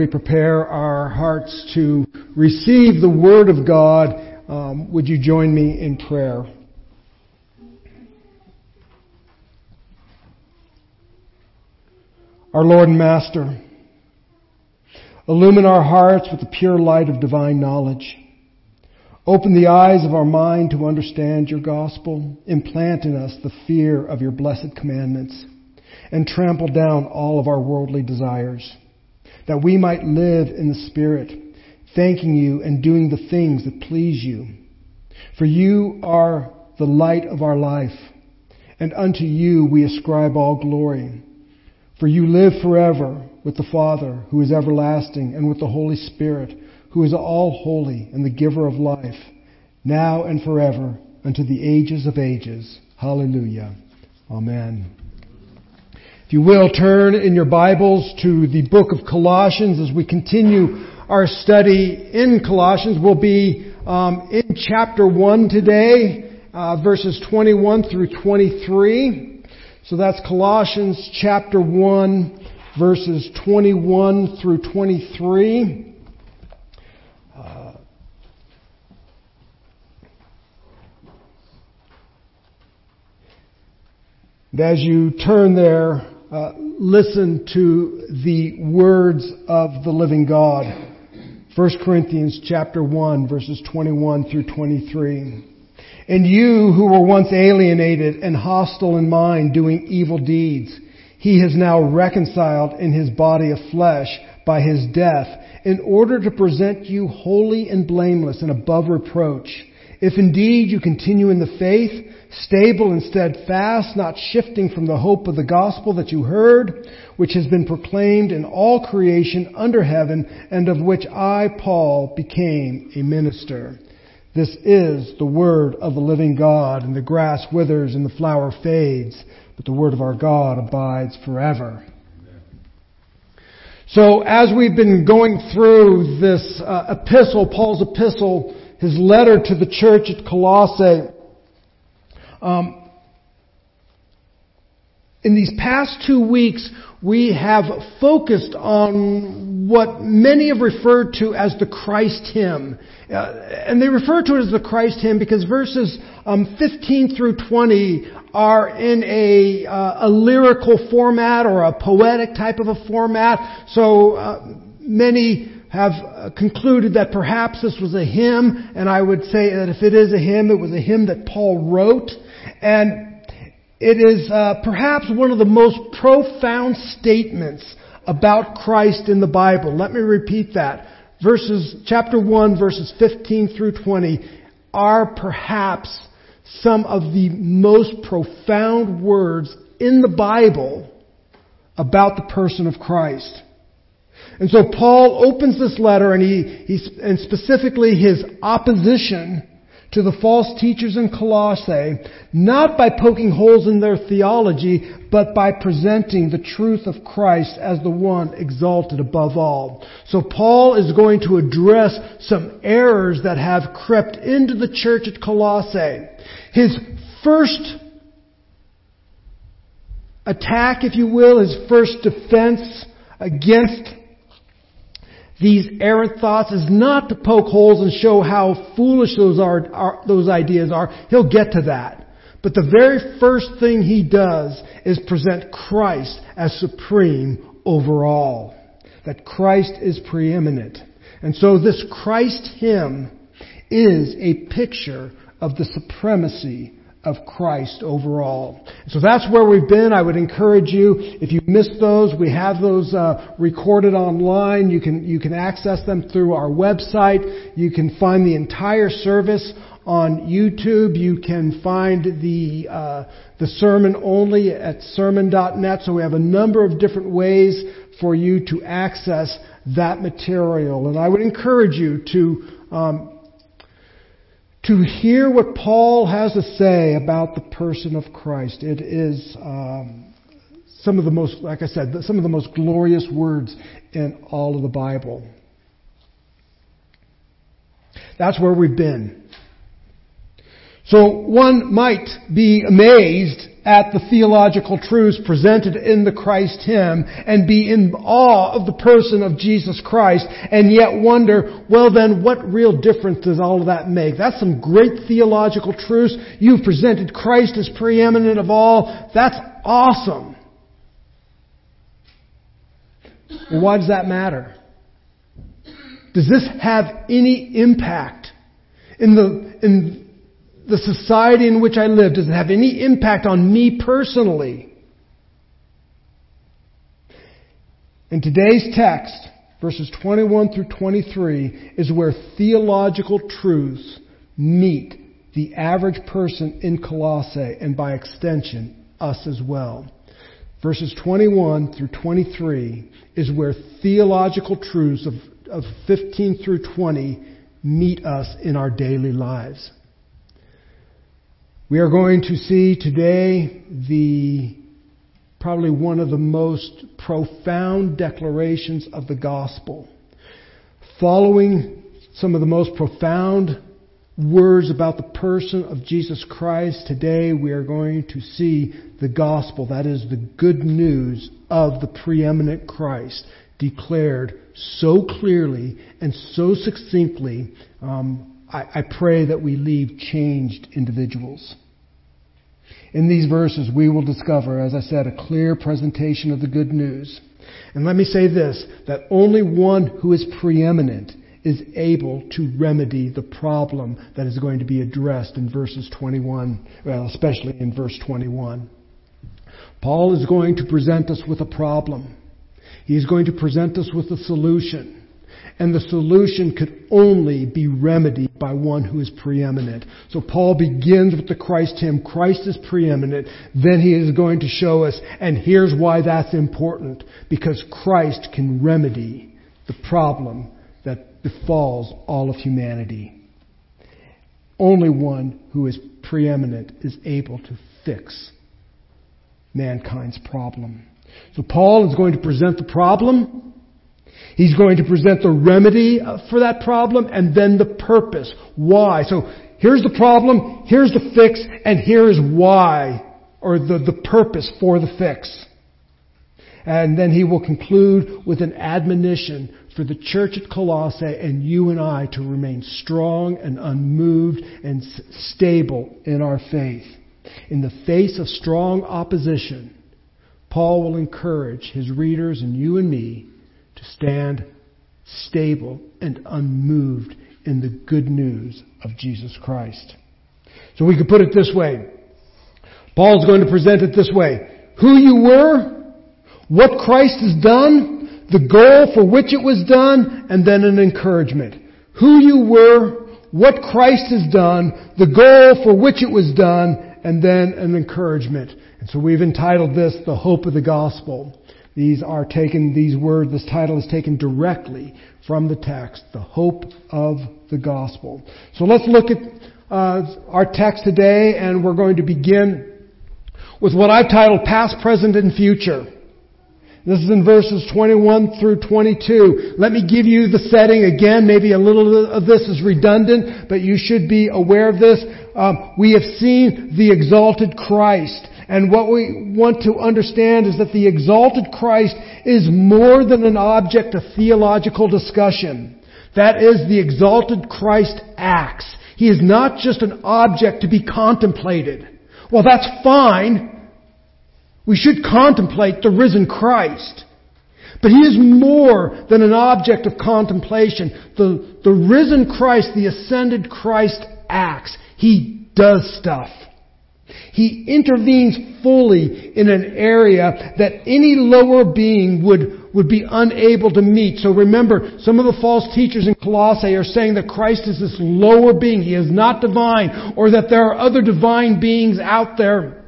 we prepare our hearts to receive the Word of God, um, would you join me in prayer? Our Lord and Master, illumine our hearts with the pure light of divine knowledge. Open the eyes of our mind to understand your gospel. Implant in us the fear of your blessed commandments and trample down all of our worldly desires that we might live in the Spirit, thanking you and doing the things that please you. For you are the light of our life, and unto you we ascribe all glory. For you live forever with the Father, who is everlasting, and with the Holy Spirit, who is all holy and the giver of life, now and forever, unto the ages of ages. Hallelujah. Amen. If you will, turn in your Bibles to the book of Colossians as we continue our study in Colossians. We'll be um, in chapter 1 today, uh, verses 21 through 23. So that's Colossians chapter 1, verses 21 through 23. Uh, as you turn there, uh, listen to the words of the living God. 1 Corinthians chapter 1 verses 21 through 23. And you who were once alienated and hostile in mind doing evil deeds, he has now reconciled in his body of flesh by his death in order to present you holy and blameless and above reproach. If indeed you continue in the faith, stable and steadfast, not shifting from the hope of the gospel that you heard, which has been proclaimed in all creation under heaven, and of which I, Paul, became a minister. This is the word of the living God, and the grass withers and the flower fades, but the word of our God abides forever. So as we've been going through this uh, epistle, Paul's epistle, his letter to the church at Colossae, um, in these past two weeks, we have focused on what many have referred to as the Christ hymn. Uh, and they refer to it as the Christ hymn because verses um, 15 through 20 are in a, uh, a lyrical format or a poetic type of a format. So uh, many have concluded that perhaps this was a hymn, and I would say that if it is a hymn, it was a hymn that Paul wrote. And it is uh, perhaps one of the most profound statements about Christ in the Bible. Let me repeat that. Verses, chapter 1, verses 15 through 20 are perhaps some of the most profound words in the Bible about the person of Christ. And so Paul opens this letter and he, he and specifically his opposition to the false teachers in Colossae, not by poking holes in their theology, but by presenting the truth of Christ as the one exalted above all. So Paul is going to address some errors that have crept into the church at Colossae. His first attack, if you will, his first defense against these errant thoughts is not to poke holes and show how foolish those are, are, those ideas are. He'll get to that. But the very first thing he does is present Christ as supreme over all. That Christ is preeminent. And so this Christ hymn is a picture of the supremacy of Christ overall. So that's where we've been. I would encourage you, if you missed those, we have those uh, recorded online. You can you can access them through our website. You can find the entire service on YouTube. You can find the uh, the sermon only at sermon.net. So we have a number of different ways for you to access that material. And I would encourage you to um, to hear what Paul has to say about the person of Christ. It is um, some of the most, like I said, some of the most glorious words in all of the Bible. That's where we've been. So one might be amazed at the theological truths presented in the Christ hymn and be in awe of the person of Jesus Christ and yet wonder, well then, what real difference does all of that make? That's some great theological truths. You've presented Christ as preeminent of all. That's awesome. Why does that matter? Does this have any impact in the, in the society in which I live? Does it have any impact on me personally? In today's text, verses 21 through 23, is where theological truths meet the average person in Colossae and by extension, us as well. Verses 21 through 23 is where theological truths of, of 15 through 20 meet us in our daily lives. We are going to see today the probably one of the most profound declarations of the gospel. Following some of the most profound words about the person of Jesus Christ, today we are going to see the gospel, that is the good news of the preeminent Christ, declared so clearly and so succinctly. Um, I, I pray that we leave changed individuals. In these verses, we will discover, as I said, a clear presentation of the good news. And let me say this, that only one who is preeminent is able to remedy the problem that is going to be addressed in verses 21, well, especially in verse 21. Paul is going to present us with a problem. He is going to present us with a solution. And the solution could only be remedied by one who is preeminent. So Paul begins with the Christ hymn. Christ is preeminent. Then he is going to show us, and here's why that's important. Because Christ can remedy the problem that befalls all of humanity. Only one who is preeminent is able to fix mankind's problem. So Paul is going to present the problem. He's going to present the remedy uh, for that problem and then the purpose. Why? So here's the problem, here's the fix, and here is why, or the, the purpose for the fix. And then he will conclude with an admonition for the church at Colossae and you and I to remain strong and unmoved and stable in our faith. In the face of strong opposition, Paul will encourage his readers and you and me to stand stable and unmoved in the good news of Jesus Christ. So we could put it this way. Paul's going to present it this way. Who you were, what Christ has done, the goal for which it was done, and then an encouragement. Who you were, what Christ has done, the goal for which it was done, and then an encouragement. And so we've entitled this The Hope of the Gospel. These are taken, these words, this title is taken directly from the text, The Hope of the Gospel. So let's look at uh, our text today and we're going to begin with what I've titled Past, Present, and Future. This is in verses 21 through 22. Let me give you the setting again. Maybe a little of this is redundant, but you should be aware of this. Um, we have seen the exalted Christ. And what we want to understand is that the exalted Christ is more than an object of theological discussion. That is, the exalted Christ acts. He is not just an object to be contemplated. Well, that's fine. We should contemplate the risen Christ. But He is more than an object of contemplation. The, the risen Christ, the ascended Christ acts. He does stuff. He intervenes fully in an area that any lower being would, would be unable to meet. So remember, some of the false teachers in Colossae are saying that Christ is this lower being. He is not divine, or that there are other divine beings out there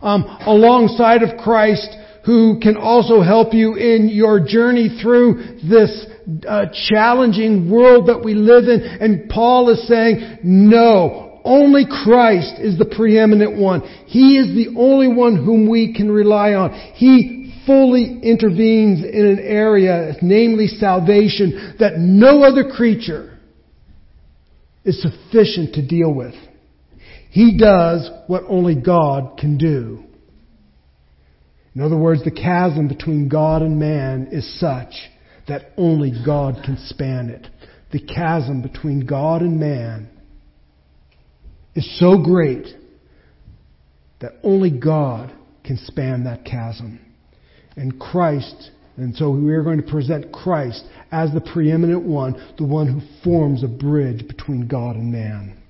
um, alongside of Christ who can also help you in your journey through this uh, challenging world that we live in. And Paul is saying, no, only Christ is the preeminent one. He is the only one whom we can rely on. He fully intervenes in an area, namely salvation, that no other creature is sufficient to deal with. He does what only God can do. In other words, the chasm between God and man is such that only God can span it. The chasm between God and man is so great that only God can span that chasm. And Christ, and so we are going to present Christ as the preeminent one, the one who forms a bridge between God and man.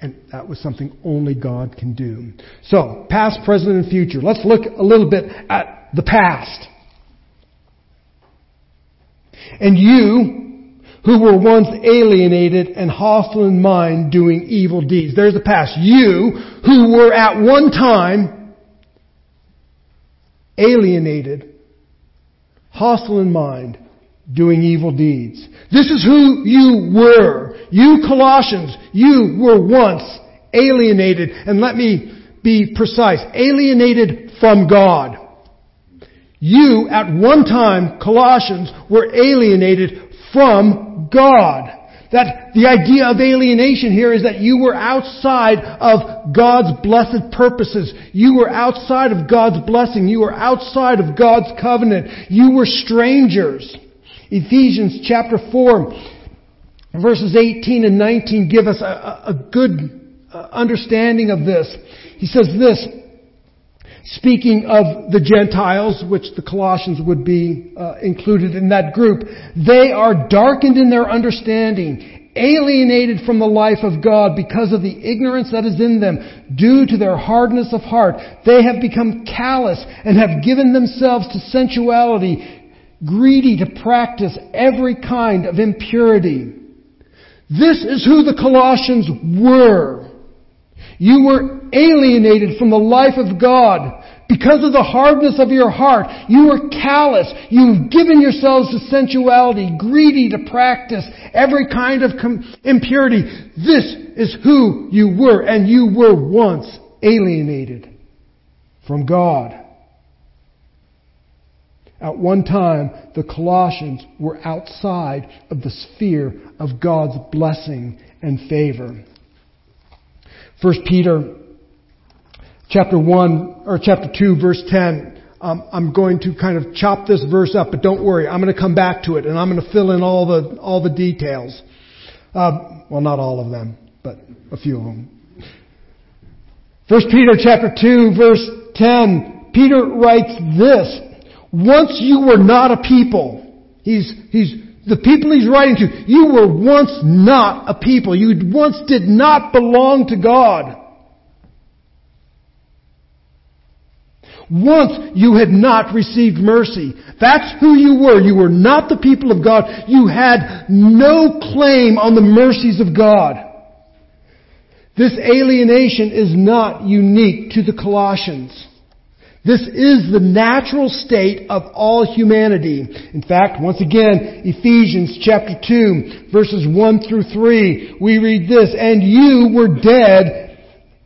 And that was something only God can do. So, past, present, and future. Let's look a little bit at the past. And you, who were once alienated and hostile in mind doing evil deeds. There's the past. You, who were at one time alienated, hostile in mind, doing evil deeds. This is who you were. You Colossians, you were once alienated, and let me be precise, alienated from God. You, at one time, Colossians, were alienated from God. That the idea of alienation here is that you were outside of God's blessed purposes. You were outside of God's blessing. You were outside of God's covenant. You were strangers. Ephesians chapter 4, verses 18 and 19 give us a, a good uh, understanding of this. He says this, speaking of the Gentiles, which the Colossians would be uh, included in that group, they are darkened in their understanding, alienated from the life of God because of the ignorance that is in them due to their hardness of heart. They have become callous and have given themselves to sensuality, greedy to practice every kind of impurity. This is who the Colossians were. You were alienated from the life of God because of the hardness of your heart. You were callous. You've given yourselves to sensuality, greedy to practice every kind of com- impurity. This is who you were, and you were once alienated from God. At one time, the Colossians were outside of the sphere of God's blessing and favor. First Peter chapter 1 or chapter 2 verse 10 um, I'm going to kind of chop this verse up, but don't worry, I'm going to come back to it, and I'm going to fill in all the all the details. Uh, well, not all of them, but a few of them. First Peter chapter two verse ten. Peter writes this: once you were not a people. He's, he's, the people he's writing to, you were once not a people. You once did not belong to God. Once you had not received mercy. That's who you were. You were not the people of God. You had no claim on the mercies of God. This alienation is not unique to the Colossians. This is the natural state of all humanity. In fact, once again, Ephesians chapter 2, verses 1 through 3, we read this, And you were dead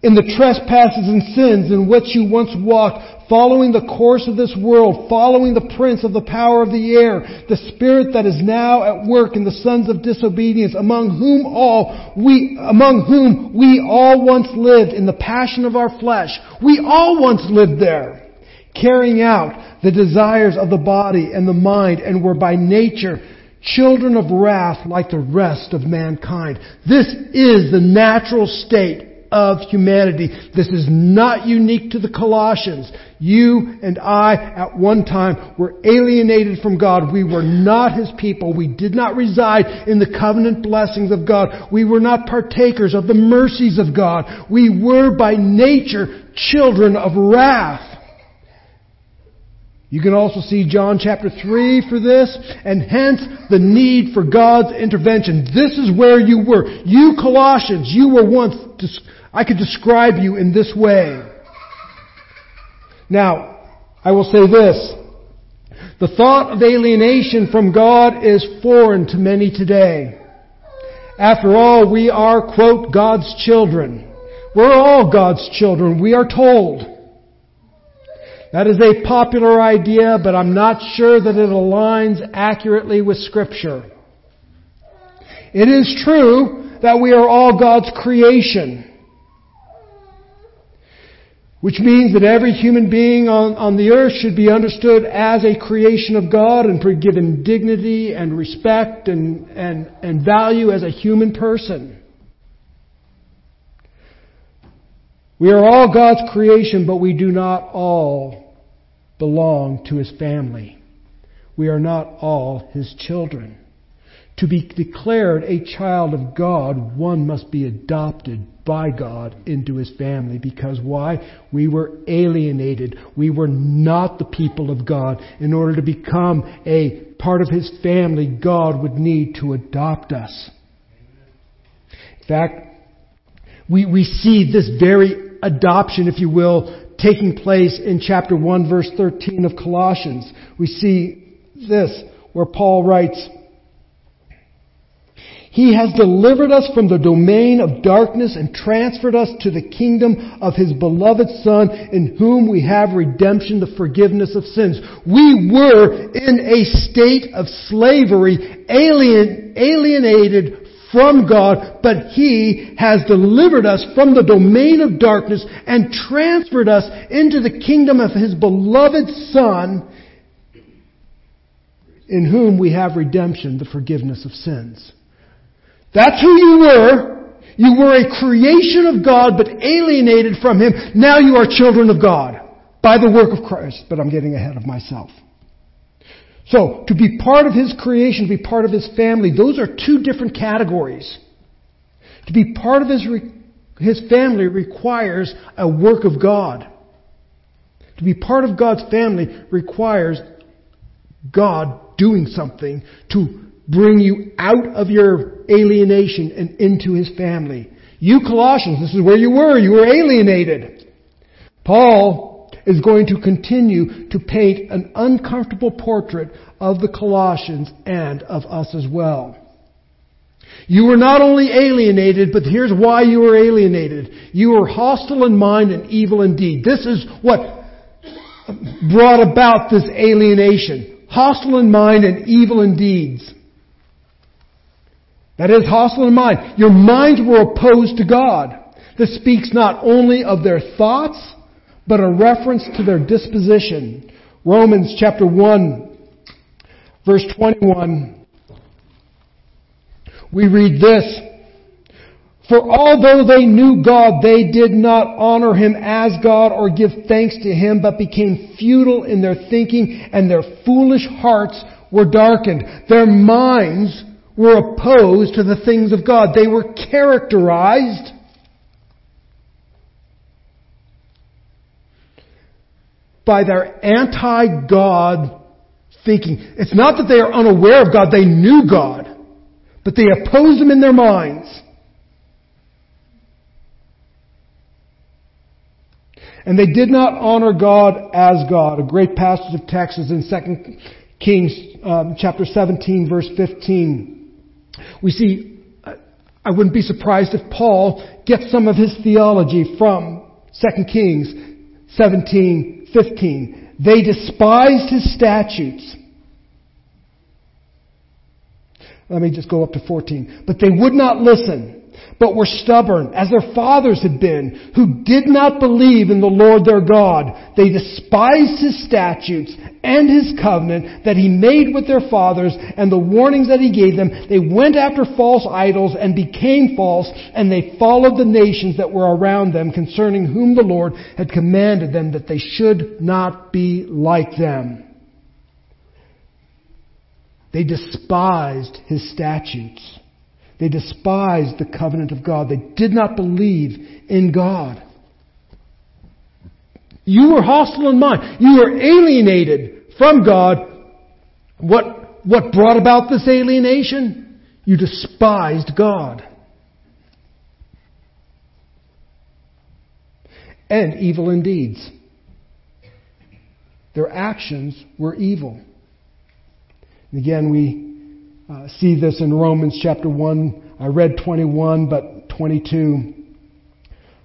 in the trespasses and sins in which you once walked, following the course of this world, following the prince of the power of the air, the spirit that is now at work in the sons of disobedience, among whom all we, among whom we all once lived in the passion of our flesh. We all once lived there carrying out the desires of the body and the mind, and were by nature children of wrath like the rest of mankind. This is the natural state of humanity. This is not unique to the Colossians. You and I at one time were alienated from God. We were not His people. We did not reside in the covenant blessings of God. We were not partakers of the mercies of God. We were by nature children of wrath. You can also see John chapter 3 for this, and hence the need for God's intervention. This is where you were. You Colossians, you were once, I could describe you in this way. Now, I will say this. The thought of alienation from God is foreign to many today. After all, we are, quote, God's children. We're all God's children, we are told. That is a popular idea, but I'm not sure that it aligns accurately with Scripture. It is true that we are all God's creation. which means that every human being on, on the earth should be understood as a creation of God and given dignity and respect and, and, and value as a human person. We are all God's creation, but we do not all belong to His family. We are not all His children. To be declared a child of God, one must be adopted by God into his family. Because why? We were alienated. We were not the people of God. In order to become a part of his family, God would need to adopt us. In fact, we, we see this very adoption, if you will, taking place in chapter 1 verse 13 of Colossians. We see this where Paul writes, he has delivered us from the domain of darkness and transferred us to the kingdom of His beloved Son, in whom we have redemption, the forgiveness of sins. We were in a state of slavery, alien, alienated from God, but He has delivered us from the domain of darkness and transferred us into the kingdom of His beloved Son, in whom we have redemption, the forgiveness of sins. That's who you were. You were a creation of God, but alienated from Him. Now you are children of God by the work of Christ. But I'm getting ahead of myself. So, to be part of His creation, to be part of His family, those are two different categories. To be part of His, His family requires a work of God. To be part of God's family requires God doing something to bring you out of your alienation and into his family. You Colossians, this is where you were. You were alienated. Paul is going to continue to paint an uncomfortable portrait of the Colossians and of us as well. You were not only alienated, but here's why you were alienated. You were hostile in mind and evil in deed. This is what brought about this alienation. Hostile in mind and evil in deeds. That is hostile in mind. Your minds were opposed to God. This speaks not only of their thoughts, but a reference to their disposition. Romans chapter 1, verse 21. We read this. For although they knew God, they did not honor Him as God or give thanks to Him, but became futile in their thinking and their foolish hearts were darkened. Their minds were opposed to the things of God. They were characterized by their anti-God thinking. It's not that they are unaware of God, they knew God, but they opposed Him in their minds. And they did not honor God as God. A great passage of text is in 2 Kings um, chapter 17 verse 15. We see, I wouldn't be surprised if Paul gets some of his theology from 2 Kings 17, 15. They despised his statutes. Let me just go up to 14. But they would not listen but were stubborn, as their fathers had been, who did not believe in the Lord their God. They despised his statutes and his covenant that he made with their fathers and the warnings that he gave them. They went after false idols and became false, and they followed the nations that were around them concerning whom the Lord had commanded them that they should not be like them. They despised his statutes. They despised the covenant of God. They did not believe in God. You were hostile in mind. You were alienated from God. What, what brought about this alienation? You despised God. And evil in deeds. Their actions were evil. And again, we uh, see this in Romans chapter 1. I read 21, but 22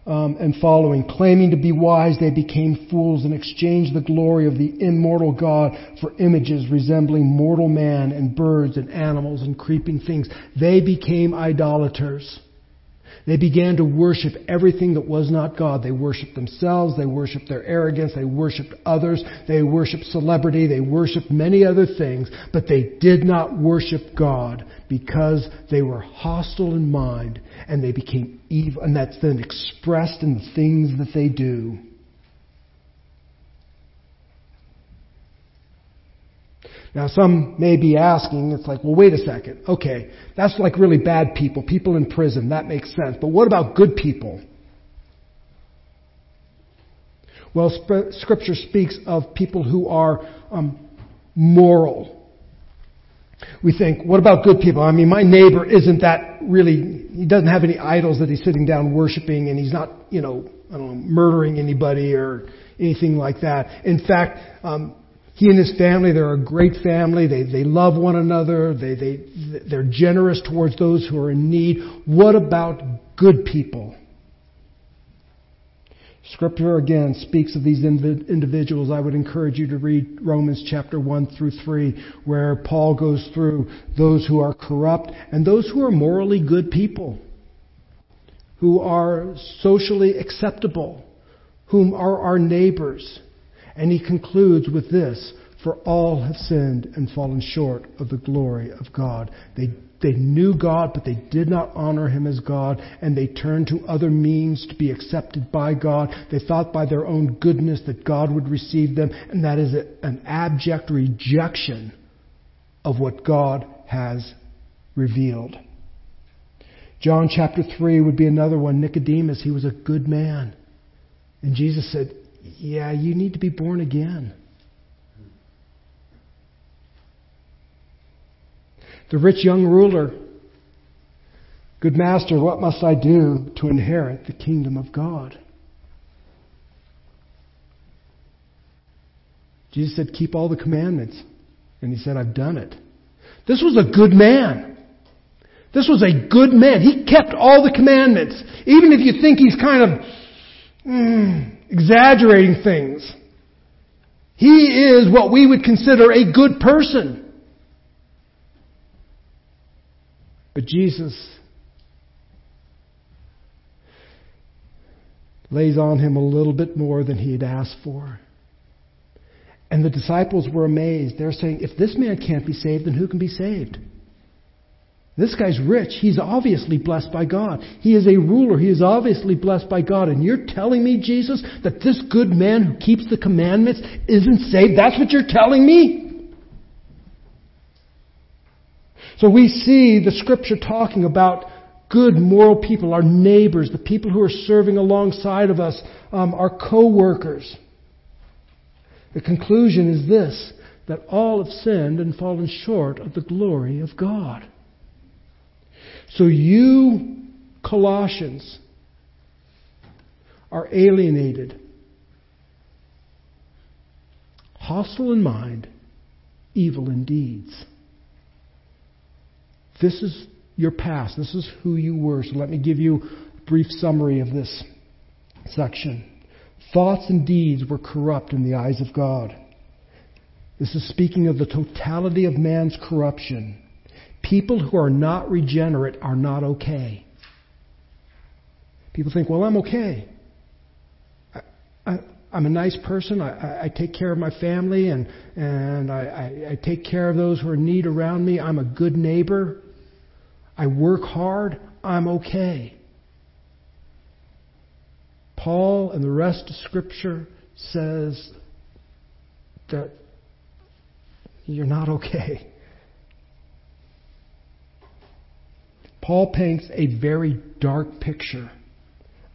um, and following. Claiming to be wise, they became fools and exchanged the glory of the immortal God for images resembling mortal man and birds and animals and creeping things. They became idolaters. They began to worship everything that was not God. They worshiped themselves, they worshiped their arrogance, they worshiped others, they worshiped celebrity, they worshiped many other things, but they did not worship God because they were hostile in mind and they became evil, and that's then expressed in the things that they do. Now, some may be asking, it's like, well, wait a second. Okay, that's like really bad people, people in prison. That makes sense. But what about good people? Well, Scripture speaks of people who are um, moral. We think, what about good people? I mean, my neighbor isn't that really, he doesn't have any idols that he's sitting down worshiping and he's not, you know, I don't know, murdering anybody or anything like that. In fact, um, he and his family, they're a great family. They, they love one another. They, they, they're generous towards those who are in need. What about good people? Scripture again speaks of these individuals. I would encourage you to read Romans chapter 1 through 3, where Paul goes through those who are corrupt and those who are morally good people, who are socially acceptable, whom are our neighbors. And he concludes with this For all have sinned and fallen short of the glory of God. They, they knew God, but they did not honor him as God, and they turned to other means to be accepted by God. They thought by their own goodness that God would receive them, and that is an abject rejection of what God has revealed. John chapter 3 would be another one. Nicodemus, he was a good man. And Jesus said, yeah, you need to be born again. The rich young ruler, good master, what must I do to inherit the kingdom of God? Jesus said, Keep all the commandments. And he said, I've done it. This was a good man. This was a good man. He kept all the commandments. Even if you think he's kind of mm, exaggerating things. He is what we would consider a good person. But Jesus lays on him a little bit more than he had asked for. And the disciples were amazed. They're saying, if this man can't be saved, then who can be saved? This guy's rich. He's obviously blessed by God. He is a ruler. He is obviously blessed by God. And you're telling me, Jesus, that this good man who keeps the commandments isn't saved? That's what you're telling me? So we see the scripture talking about good moral people, our neighbors, the people who are serving alongside of us, um, our co-workers. The conclusion is this, that all have sinned and fallen short of the glory of God. So you, Colossians, are alienated, hostile in mind, evil in deeds. This is your past. This is who you were. So let me give you a brief summary of this section. Thoughts and deeds were corrupt in the eyes of God. This is speaking of the totality of man's corruption. People who are not regenerate are not okay. People think, well, I'm okay. I, am a nice person. I, I, take care of my family and, and I, I take care of those who are in need around me. I'm a good neighbor. I work hard. I'm okay. Paul and the rest of Scripture says that you're not okay. Paul paints a very dark picture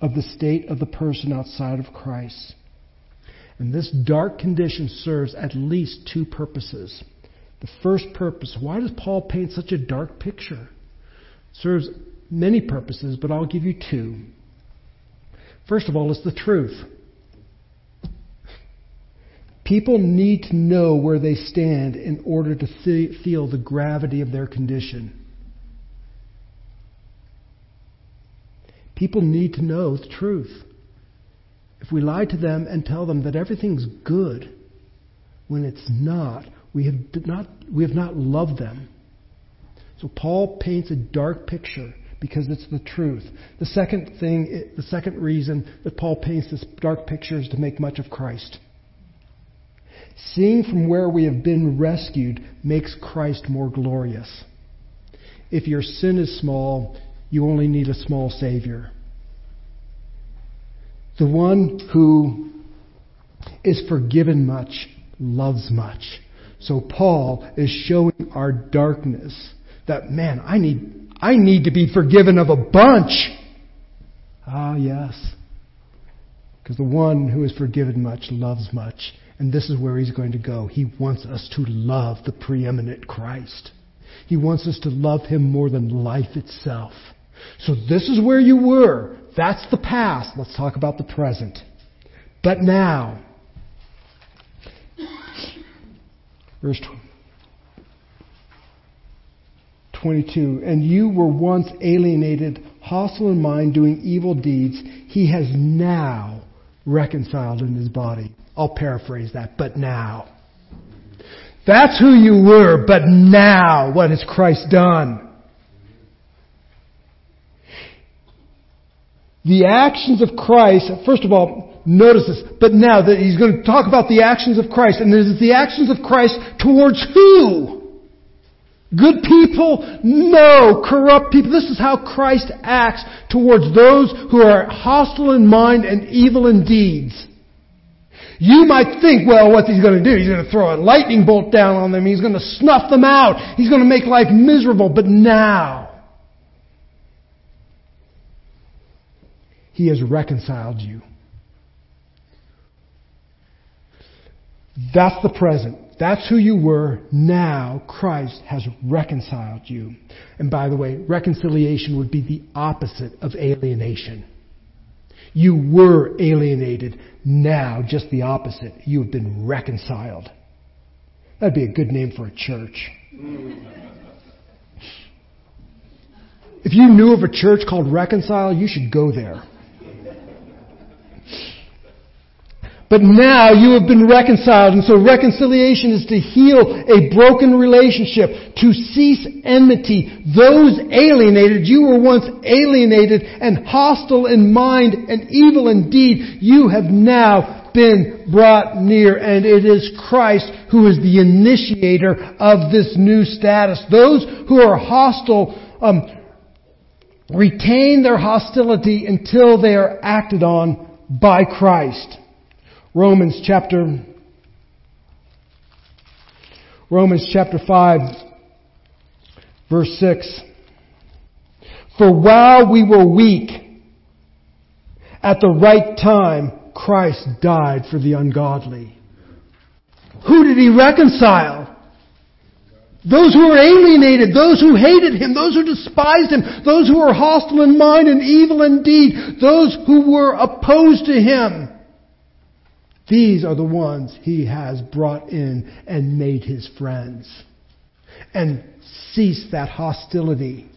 of the state of the person outside of Christ. And this dark condition serves at least two purposes. The first purpose, why does Paul paint such a dark picture? It serves many purposes, but I'll give you two. First of all, it's the truth. People need to know where they stand in order to feel the gravity of their condition. People need to know the truth. If we lie to them and tell them that everything's good when it's not, we have not, we have not loved them. So Paul paints a dark picture because it's the truth. The second thing, the second reason that Paul paints this dark picture is to make much of Christ. Seeing from where we have been rescued makes Christ more glorious. If your sin is small, you only need a small Savior. The one who is forgiven much loves much. So Paul is showing our darkness that, man, I need, I need to be forgiven of a bunch. Ah, yes. Because the one who is forgiven much loves much. And this is where he's going to go. He wants us to love the preeminent Christ. He wants us to love him more than life itself. So this is where you were. That's the past. Let's talk about the present. But now, verse 22, and you were once alienated, hostile in mind, doing evil deeds. He has now reconciled in his body. I'll paraphrase that, but now. That's who you were, but now, what has Christ done? The actions of Christ, first of all, notice this, but now that he's going to talk about the actions of Christ, and this is the actions of Christ towards who? Good people? No. Corrupt people. This is how Christ acts towards those who are hostile in mind and evil in deeds. You might think, well, what's he going to do? He's going to throw a lightning bolt down on them. He's going to snuff them out. He's going to make life miserable. But now, He has reconciled you. That's the present. That's who you were. Now Christ has reconciled you. And by the way, reconciliation would be the opposite of alienation. You were alienated. Now, just the opposite. You have been reconciled. That'd be a good name for a church. If you knew of a church called Reconcile, you should go there. But now you have been reconciled, and so reconciliation is to heal a broken relationship, to cease enmity. Those alienated, you were once alienated and hostile in mind and evil in deed. You have now been brought near, and it is Christ who is the initiator of this new status. Those who are hostile um, retain their hostility until they are acted on by Christ. Romans chapter Romans chapter 5 verse 6 For while we were weak at the right time Christ died for the ungodly. Who did he reconcile? Those who were alienated, those who hated him, those who despised him, those who were hostile in mind and evil in deed, those who were opposed to him. These are the ones he has brought in and made his friends. And cease that hostility.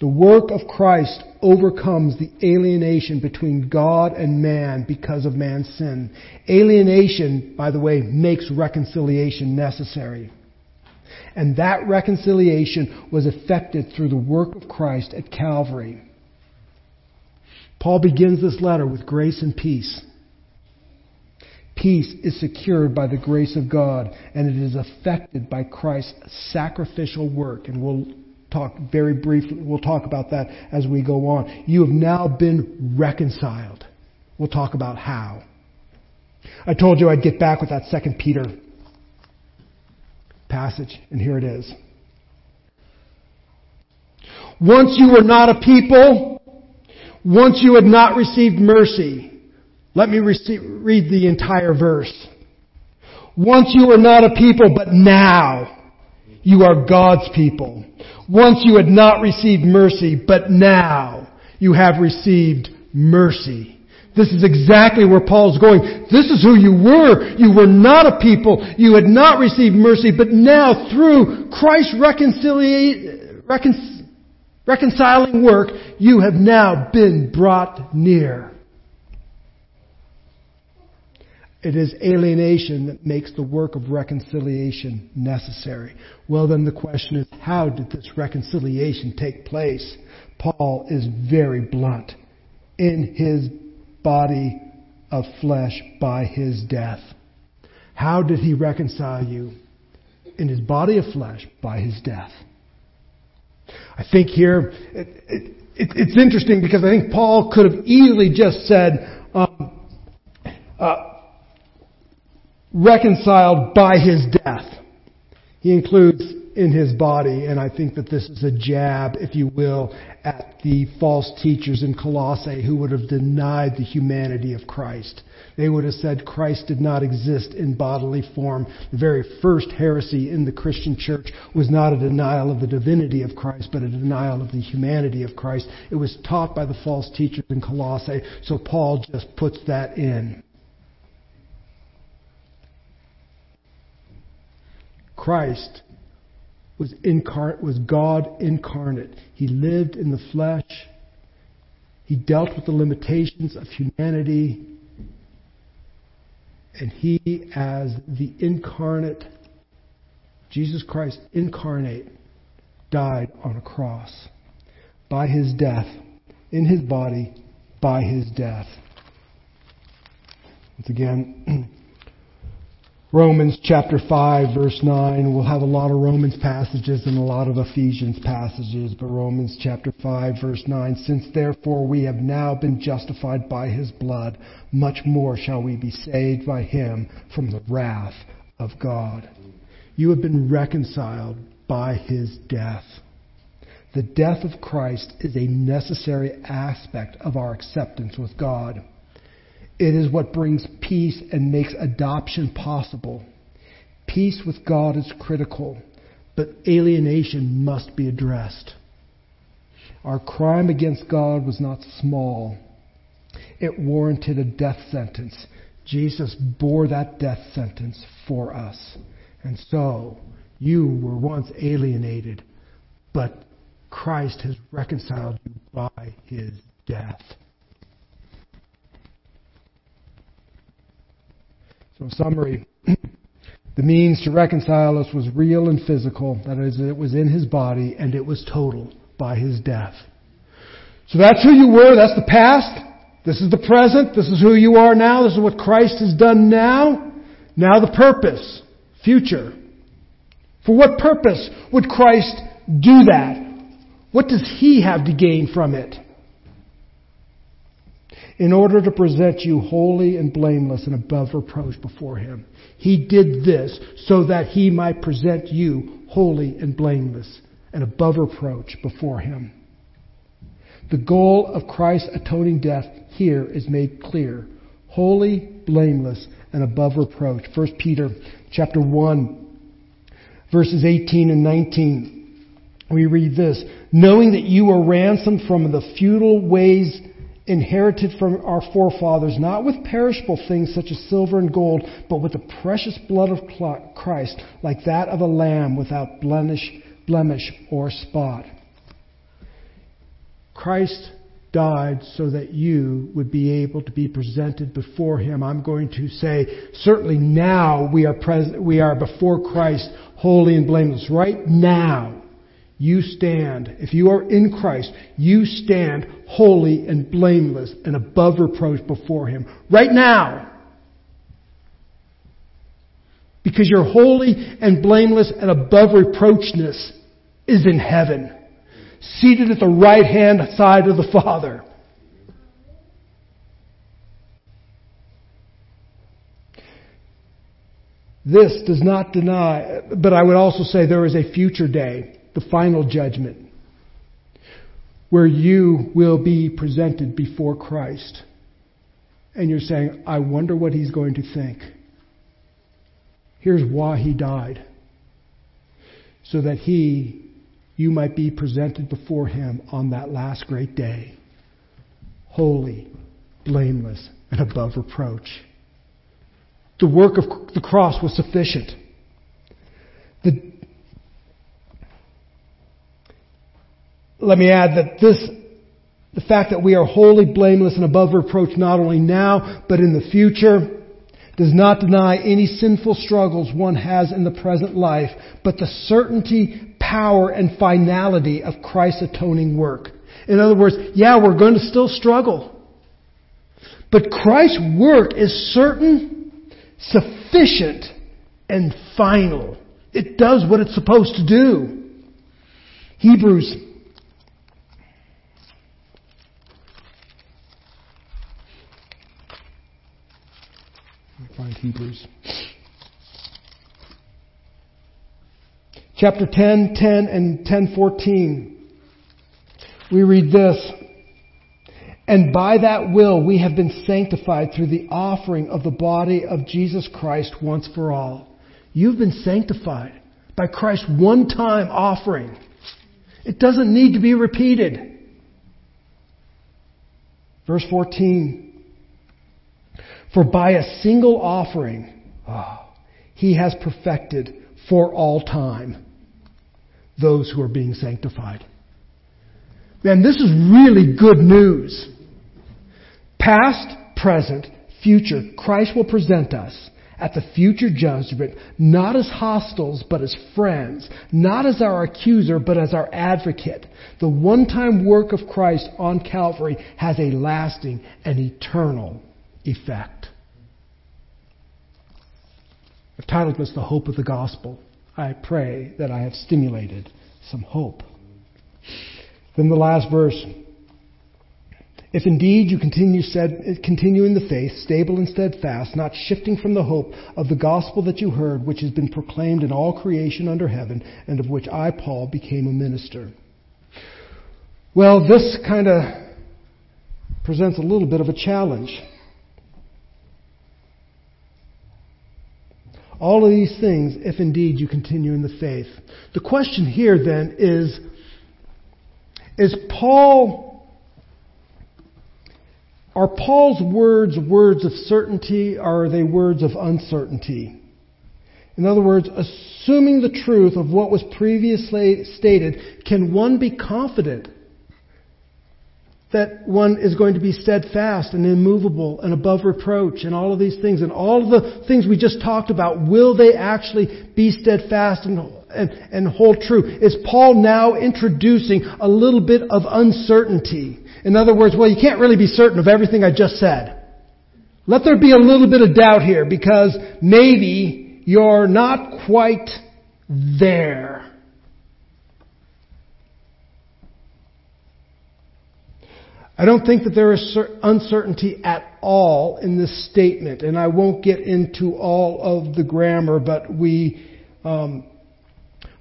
The work of Christ overcomes the alienation between God and man because of man's sin. Alienation, by the way, makes reconciliation necessary. And that reconciliation was effected through the work of Christ at Calvary. Paul begins this letter with grace and peace. Peace is secured by the grace of God, and it is affected by Christ's sacrificial work. And we'll talk very briefly, we'll talk about that as we go on. You have now been reconciled. We'll talk about how. I told you I'd get back with that second Peter passage, and here it is. Once you were not a people, once you had not received mercy, let me receive, read the entire verse. Once you were not a people, but now you are God's people. Once you had not received mercy, but now you have received mercy. This is exactly where Paul's going. This is who you were. You were not a people. You had not received mercy, but now through Christ's reconciling work, you have now been brought near. It is alienation that makes the work of reconciliation necessary. Well, then the question is, how did this reconciliation take place? Paul is very blunt. In his body of flesh by his death. How did he reconcile you? In his body of flesh by his death. I think here, it, it, it, it's interesting because I think Paul could have easily just said, um, uh, reconciled by his death. He includes in his body, and I think that this is a jab, if you will, at the false teachers in Colossae who would have denied the humanity of Christ. They would have said Christ did not exist in bodily form. The very first heresy in the Christian church was not a denial of the divinity of Christ, but a denial of the humanity of Christ. It was taught by the false teachers in Colossae, so Paul just puts that in. Christ was was God incarnate. He lived in the flesh. He dealt with the limitations of humanity. And he, as the incarnate, Jesus Christ incarnate, died on a cross by his death, in his body, by his death. Once again, Romans chapter 5 verse 9. We'll have a lot of Romans passages and a lot of Ephesians passages, but Romans chapter 5 verse 9. Since therefore we have now been justified by his blood, much more shall we be saved by him from the wrath of God. You have been reconciled by his death. The death of Christ is a necessary aspect of our acceptance with God. It is what brings peace and makes adoption possible. Peace with God is critical, but alienation must be addressed. Our crime against God was not small. It warranted a death sentence. Jesus bore that death sentence for us. And so, you were once alienated, but Christ has reconciled you by his death. So, summary the means to reconcile us was real and physical, that is, it was in his body, and it was total by his death. So that's who you were, that's the past. This is the present, this is who you are now, this is what Christ has done now. Now the purpose, future. For what purpose would Christ do that? What does he have to gain from it? In order to present you holy and blameless and above reproach before him. He did this so that he might present you holy and blameless and above reproach before him. The goal of Christ's atoning death here is made clear. Holy, blameless, and above reproach. 1 Peter chapter 1, verses 18 and 19. We read this, knowing that you were ransomed from the futile ways inherited from our forefathers, not with perishable things such as silver and gold, but with the precious blood of Christ, like that of a lamb without blemish, blemish or spot. Christ died so that you would be able to be presented before Him. I'm going to say, certainly now we are present, we are before Christ holy and blameless. Right now, you stand, if you are in Christ, you stand holy and blameless and above reproach before Him. Right now. Because your holy and blameless and above reproachness is in heaven, seated at the right hand side of the Father. This does not deny, but I would also say there is a future day the final judgment, where you will be presented before Christ. And you're saying, I wonder what he's going to think. Here's why he died. So that he, you might be presented before him on that last great day, holy, blameless, and above reproach. The work of the cross was sufficient. The let me add that this, the fact that we are wholly blameless and above reproach not only now, but in the future, does not deny any sinful struggles one has in the present life, but the certainty, power, and finality of Christ's atoning work. In other words, yeah, we're going to still struggle. But Christ's work is certain, sufficient, and final. It does what it's supposed to do. Hebrews find Hebrews. Chapter 10, 10, and 10, 14. We read this. And by that will we have been sanctified through the offering of the body of Jesus Christ once for all. You've been sanctified by Christ's one time offering. It doesn't need to be repeated. Verse 14. For by a single offering, oh, he has perfected for all time those who are being sanctified. Man, this is really good news. Past, present, future, Christ will present us at the future judgment, not as hostiles, but as friends, not as our accuser, but as our advocate. The one time work of Christ on Calvary has a lasting and eternal effect. I've titled this The Hope of the Gospel. I pray that I have stimulated some hope. Then the last verse. If indeed you continue, said, continue in the faith, stable and steadfast, not shifting from the hope of the gospel that you heard, which has been proclaimed in all creation under heaven, and of which I, Paul, became a minister. Well, this kind of presents a little bit of a challenge. All of these things, if indeed you continue in the faith. The question here then is, is Paul, are Paul's words words of certainty or are they words of uncertainty? In other words, assuming the truth of what was previously stated, can one be confident that one is going to be steadfast and immovable and above reproach and all of these things and all of the things we just talked about, will they actually be steadfast and, and, and hold true? Is Paul now introducing a little bit of uncertainty? In other words, well, you can't really be certain of everything I just said. Let there be a little bit of doubt here because maybe you're not quite there. I don't think that there is uncertainty at all in this statement, and I won't get into all of the grammar, but we, um,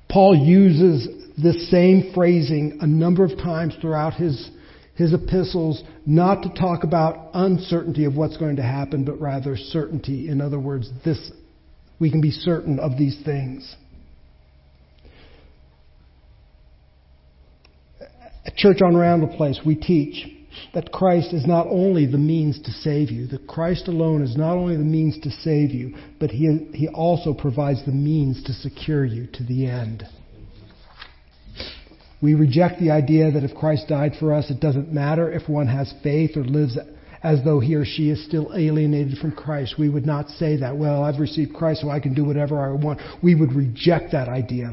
Paul uses this same phrasing a number of times throughout his his epistles, not to talk about uncertainty of what's going to happen, but rather certainty. In other words, this we can be certain of these things. At Church on Randall Place, we teach that Christ is not only the means to save you, that Christ alone is not only the means to save you, but He, he also provides the means to secure you to the end. We reject the idea that if Christ died for us, it doesn't matter if one has faith or lives as though he or she is still alienated from Christ. We would not say that, well, I've received Christ so I can do whatever I want. We would reject that idea.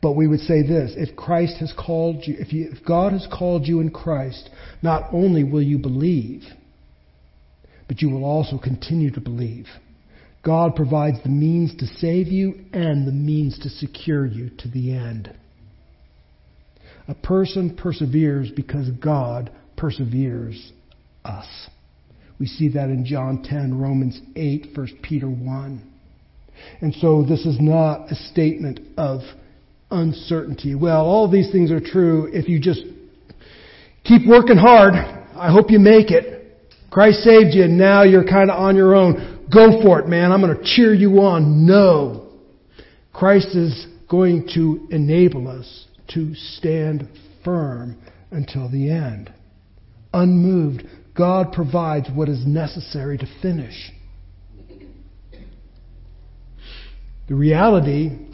But we would say this if Christ has called you, if, you, if God has called you in Christ, not only will you believe, but you will also continue to believe. God provides the means to save you and the means to secure you to the end. A person perseveres because God perseveres us. We see that in John 10, Romans 8, 1 Peter 1. And so this is not a statement of uncertainty. Well, all these things are true if you just keep working hard. I hope you make it. Christ saved you and now you're kind of on your own. Go for it, man. I'm going to cheer you on. No. Christ is going to enable us to stand firm until the end. Unmoved, God provides what is necessary to finish. The reality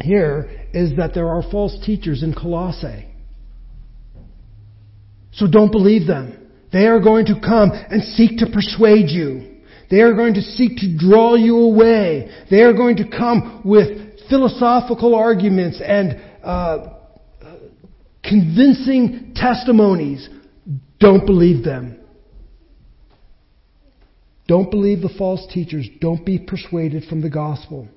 here is that there are false teachers in Colossae. So don't believe them. They are going to come and seek to persuade you. They are going to seek to draw you away. They are going to come with philosophical arguments and uh, convincing testimonies. Don't believe them. Don't believe the false teachers. Don't be persuaded from the gospel.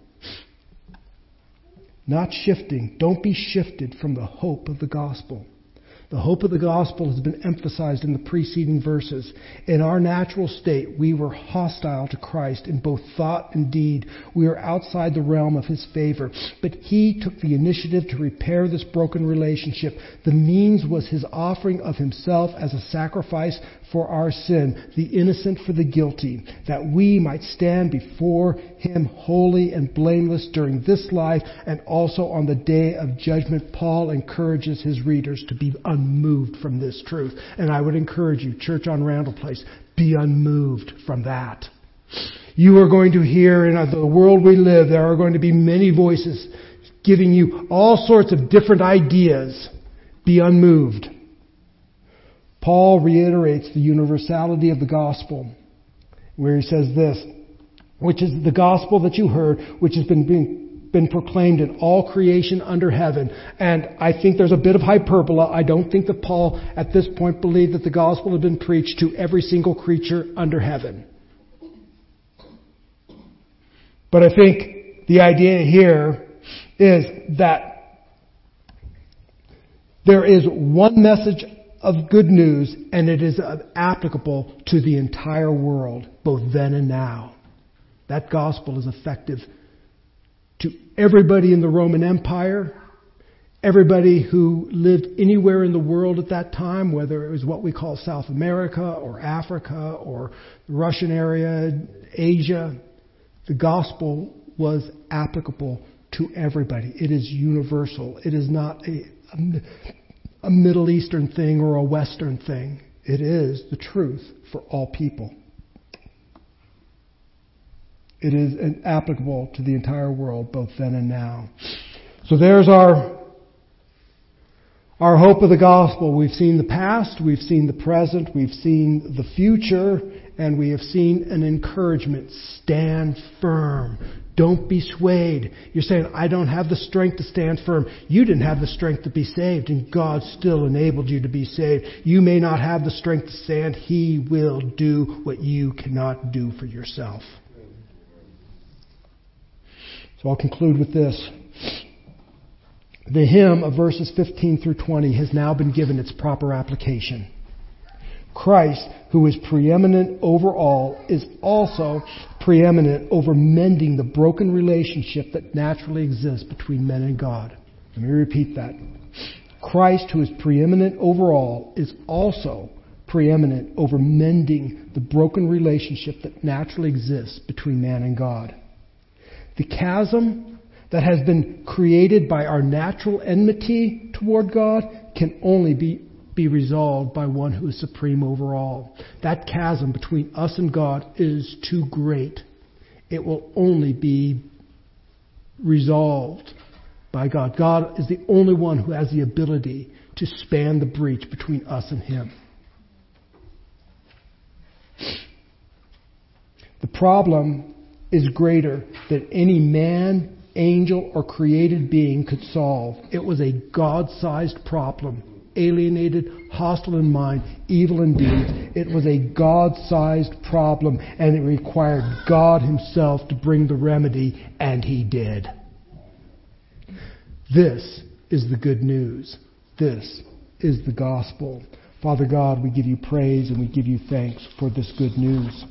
Not shifting. Don't be shifted from the hope of the gospel. The hope of the gospel has been emphasized in the preceding verses. In our natural state, we were hostile to Christ in both thought and deed. We were outside the realm of his favor. But he took the initiative to repair this broken relationship. The means was his offering of himself as a sacrifice for our sin, the innocent for the guilty, that we might stand before him holy and blameless during this life and also on the day of judgment. Paul encourages his readers to be unmoved from this truth. And I would encourage you, church on Randall Place, be unmoved from that. You are going to hear in the world we live, there are going to be many voices giving you all sorts of different ideas. Be unmoved. Paul reiterates the universality of the gospel, where he says this, which is the gospel that you heard, which has been being, been proclaimed in all creation under heaven. And I think there's a bit of hyperbole. I don't think that Paul at this point believed that the gospel had been preached to every single creature under heaven. But I think the idea here is that there is one message of good news, and it is uh, applicable to the entire world, both then and now. That gospel is effective to everybody in the Roman Empire, everybody who lived anywhere in the world at that time, whether it was what we call South America or Africa or the Russian area, Asia. The gospel was applicable to everybody. It is universal. It is not a, a a Middle Eastern thing or a Western thing. It is the truth for all people. It is applicable to the entire world, both then and now. So there's our, our hope of the gospel. We've seen the past, we've seen the present, we've seen the future, and we have seen an encouragement. Stand firm. Don't be swayed. You're saying, I don't have the strength to stand firm. You didn't have the strength to be saved, and God still enabled you to be saved. You may not have the strength to stand. He will do what you cannot do for yourself. So I'll conclude with this. The hymn of verses 15 through 20 has now been given its proper application. Christ, who is preeminent over all, is also preeminent over mending the broken relationship that naturally exists between men and God. Let me repeat that. Christ, who is preeminent over all, is also preeminent over mending the broken relationship that naturally exists between man and God. The chasm that has been created by our natural enmity toward God can only be be resolved by one who is supreme over all. That chasm between us and God is too great. It will only be resolved by God. God is the only one who has the ability to span the breach between us and Him. The problem is greater than any man, angel, or created being could solve. It was a God sized problem alienated, hostile in mind, evil in deeds. It was a God sized problem, and it required God Himself to bring the remedy, and He did. This is the good news. This is the gospel. Father God, we give you praise and we give you thanks for this good news.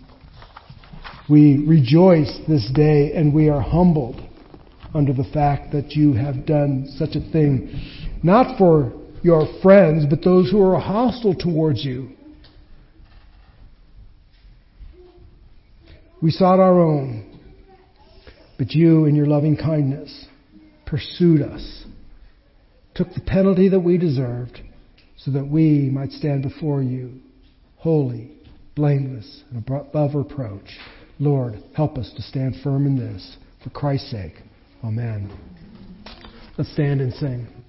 We rejoice this day and we are humbled under the fact that you have done such a thing, not for your friends, but those who are hostile towards you. We sought our own, but you, in your loving kindness, pursued us, took the penalty that we deserved, so that we might stand before you, holy, blameless, and above reproach. Lord, help us to stand firm in this. For Christ's sake. Amen. Let's stand and sing.